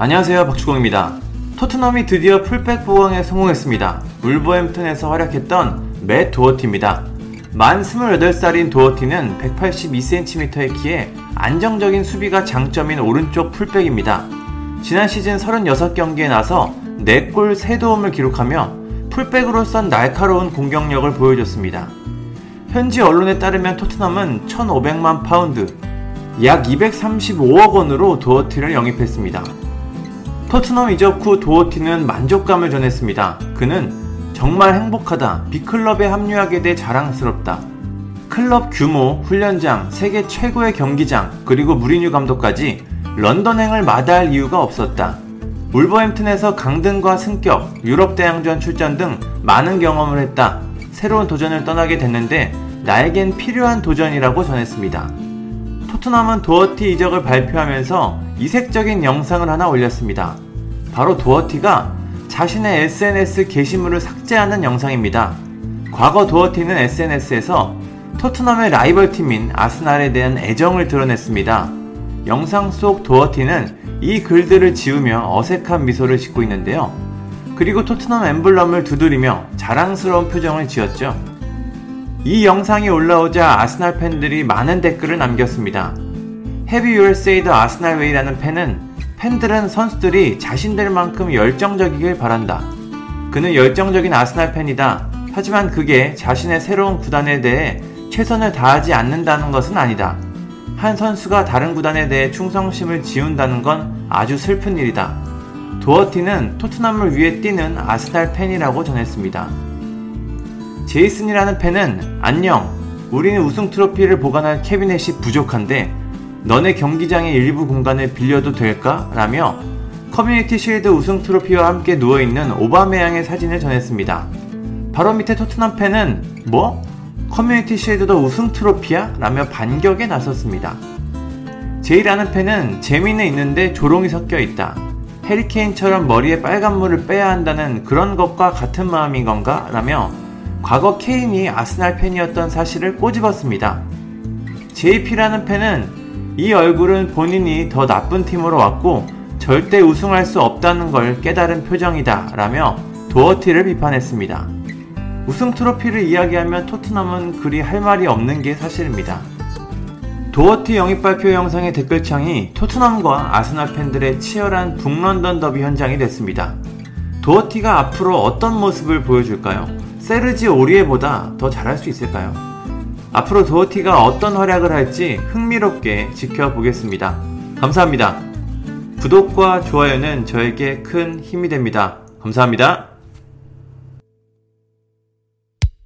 안녕하세요 박주공입니다. 토트넘이 드디어 풀백 보강에 성공했습니다. 울버햄튼에서 활약했던 맷 도어티입니다. 만 28살인 도어티는 182cm의 키에 안정적인 수비가 장점인 오른쪽 풀백입니다. 지난 시즌 36경기에 나서 4골 3도움을 기록하며 풀백으로 선 날카로운 공격력을 보여줬습니다. 현지 언론에 따르면 토트넘은 1,500만 파운드, 약 235억 원으로 도어티를 영입했습니다. 토트넘 이적 후 도어티는 만족감을 전했습니다. 그는 정말 행복하다. 빅클럽에 합류하게 돼 자랑스럽다. 클럽 규모, 훈련장, 세계 최고의 경기장, 그리고 무리뉴 감독까지 런던행을 마다할 이유가 없었다. 울버햄튼에서 강등과 승격, 유럽 대항전 출전 등 많은 경험을 했다. 새로운 도전을 떠나게 됐는데 나에겐 필요한 도전이라고 전했습니다. 토트넘은 도어티 이적을 발표하면서 이색적인 영상을 하나 올렸습니다. 바로 도어티가 자신의 SNS 게시물을 삭제하는 영상입니다. 과거 도어티는 SNS에서 토트넘의 라이벌 팀인 아스날에 대한 애정을 드러냈습니다. 영상 속 도어티는 이 글들을 지우며 어색한 미소를 짓고 있는데요. 그리고 토트넘 엠블럼을 두드리며 자랑스러운 표정을 지었죠. 이 영상이 올라오자 아스날 팬들이 많은 댓글을 남겼습니다. The Arsenal way라는 팬은 팬들은 선수들이 자신들만큼 열정적이길 바란다. 그는 열정적인 아스날 팬이다. 하지만 그게 자신의 새로운 구단에 대해 최선을 다하지 않는다는 것은 아니다. 한 선수가 다른 구단에 대해 충성심을 지운다는 건 아주 슬픈 일이다. 도어티는 토트넘을 위해 뛰는 아스날 팬이라고 전했습니다. 제이슨이라는 팬은 안녕. 우리는 우승 트로피를 보관할 캐비넷이 부족한데 너네 경기장의 일부 공간을 빌려도 될까? 라며 커뮤니티 실드 우승 트로피와 함께 누워있는 오바메양의 사진을 전했습니다. 바로 밑에 토트넘 팬은 뭐? 커뮤니티 실드도 우승 트로피야? 라며 반격에 나섰습니다. 제이라는 팬은 재미는 있는데 조롱이 섞여 있다. 해리케인처럼 머리에 빨간물을 빼야 한다는 그런 것과 같은 마음인 건가? 라며 과거 케인이 아스날 팬이었던 사실을 꼬집었습니다. JP라는 팬은 이 얼굴은 본인이 더 나쁜 팀으로 왔고 절대 우승할 수 없다는 걸 깨달은 표정이다 라며 도어티를 비판했습니다. 우승 트로피를 이야기하면 토트넘은 그리 할 말이 없는 게 사실입니다. 도어티 영입 발표 영상의 댓글창이 토트넘과 아스날 팬들의 치열한 북런던 더비 현장이 됐습니다. 도어티가 앞으로 어떤 모습을 보여줄까요? 세르지 오리에보다 더 잘할 수 있을까요? 앞으로 도어티가 어떤 활약을 할지 흥미롭게 지켜보겠습니다. 감사합니다. 구독과 좋아요는 저에게 큰 힘이 됩니다. 감사합니다.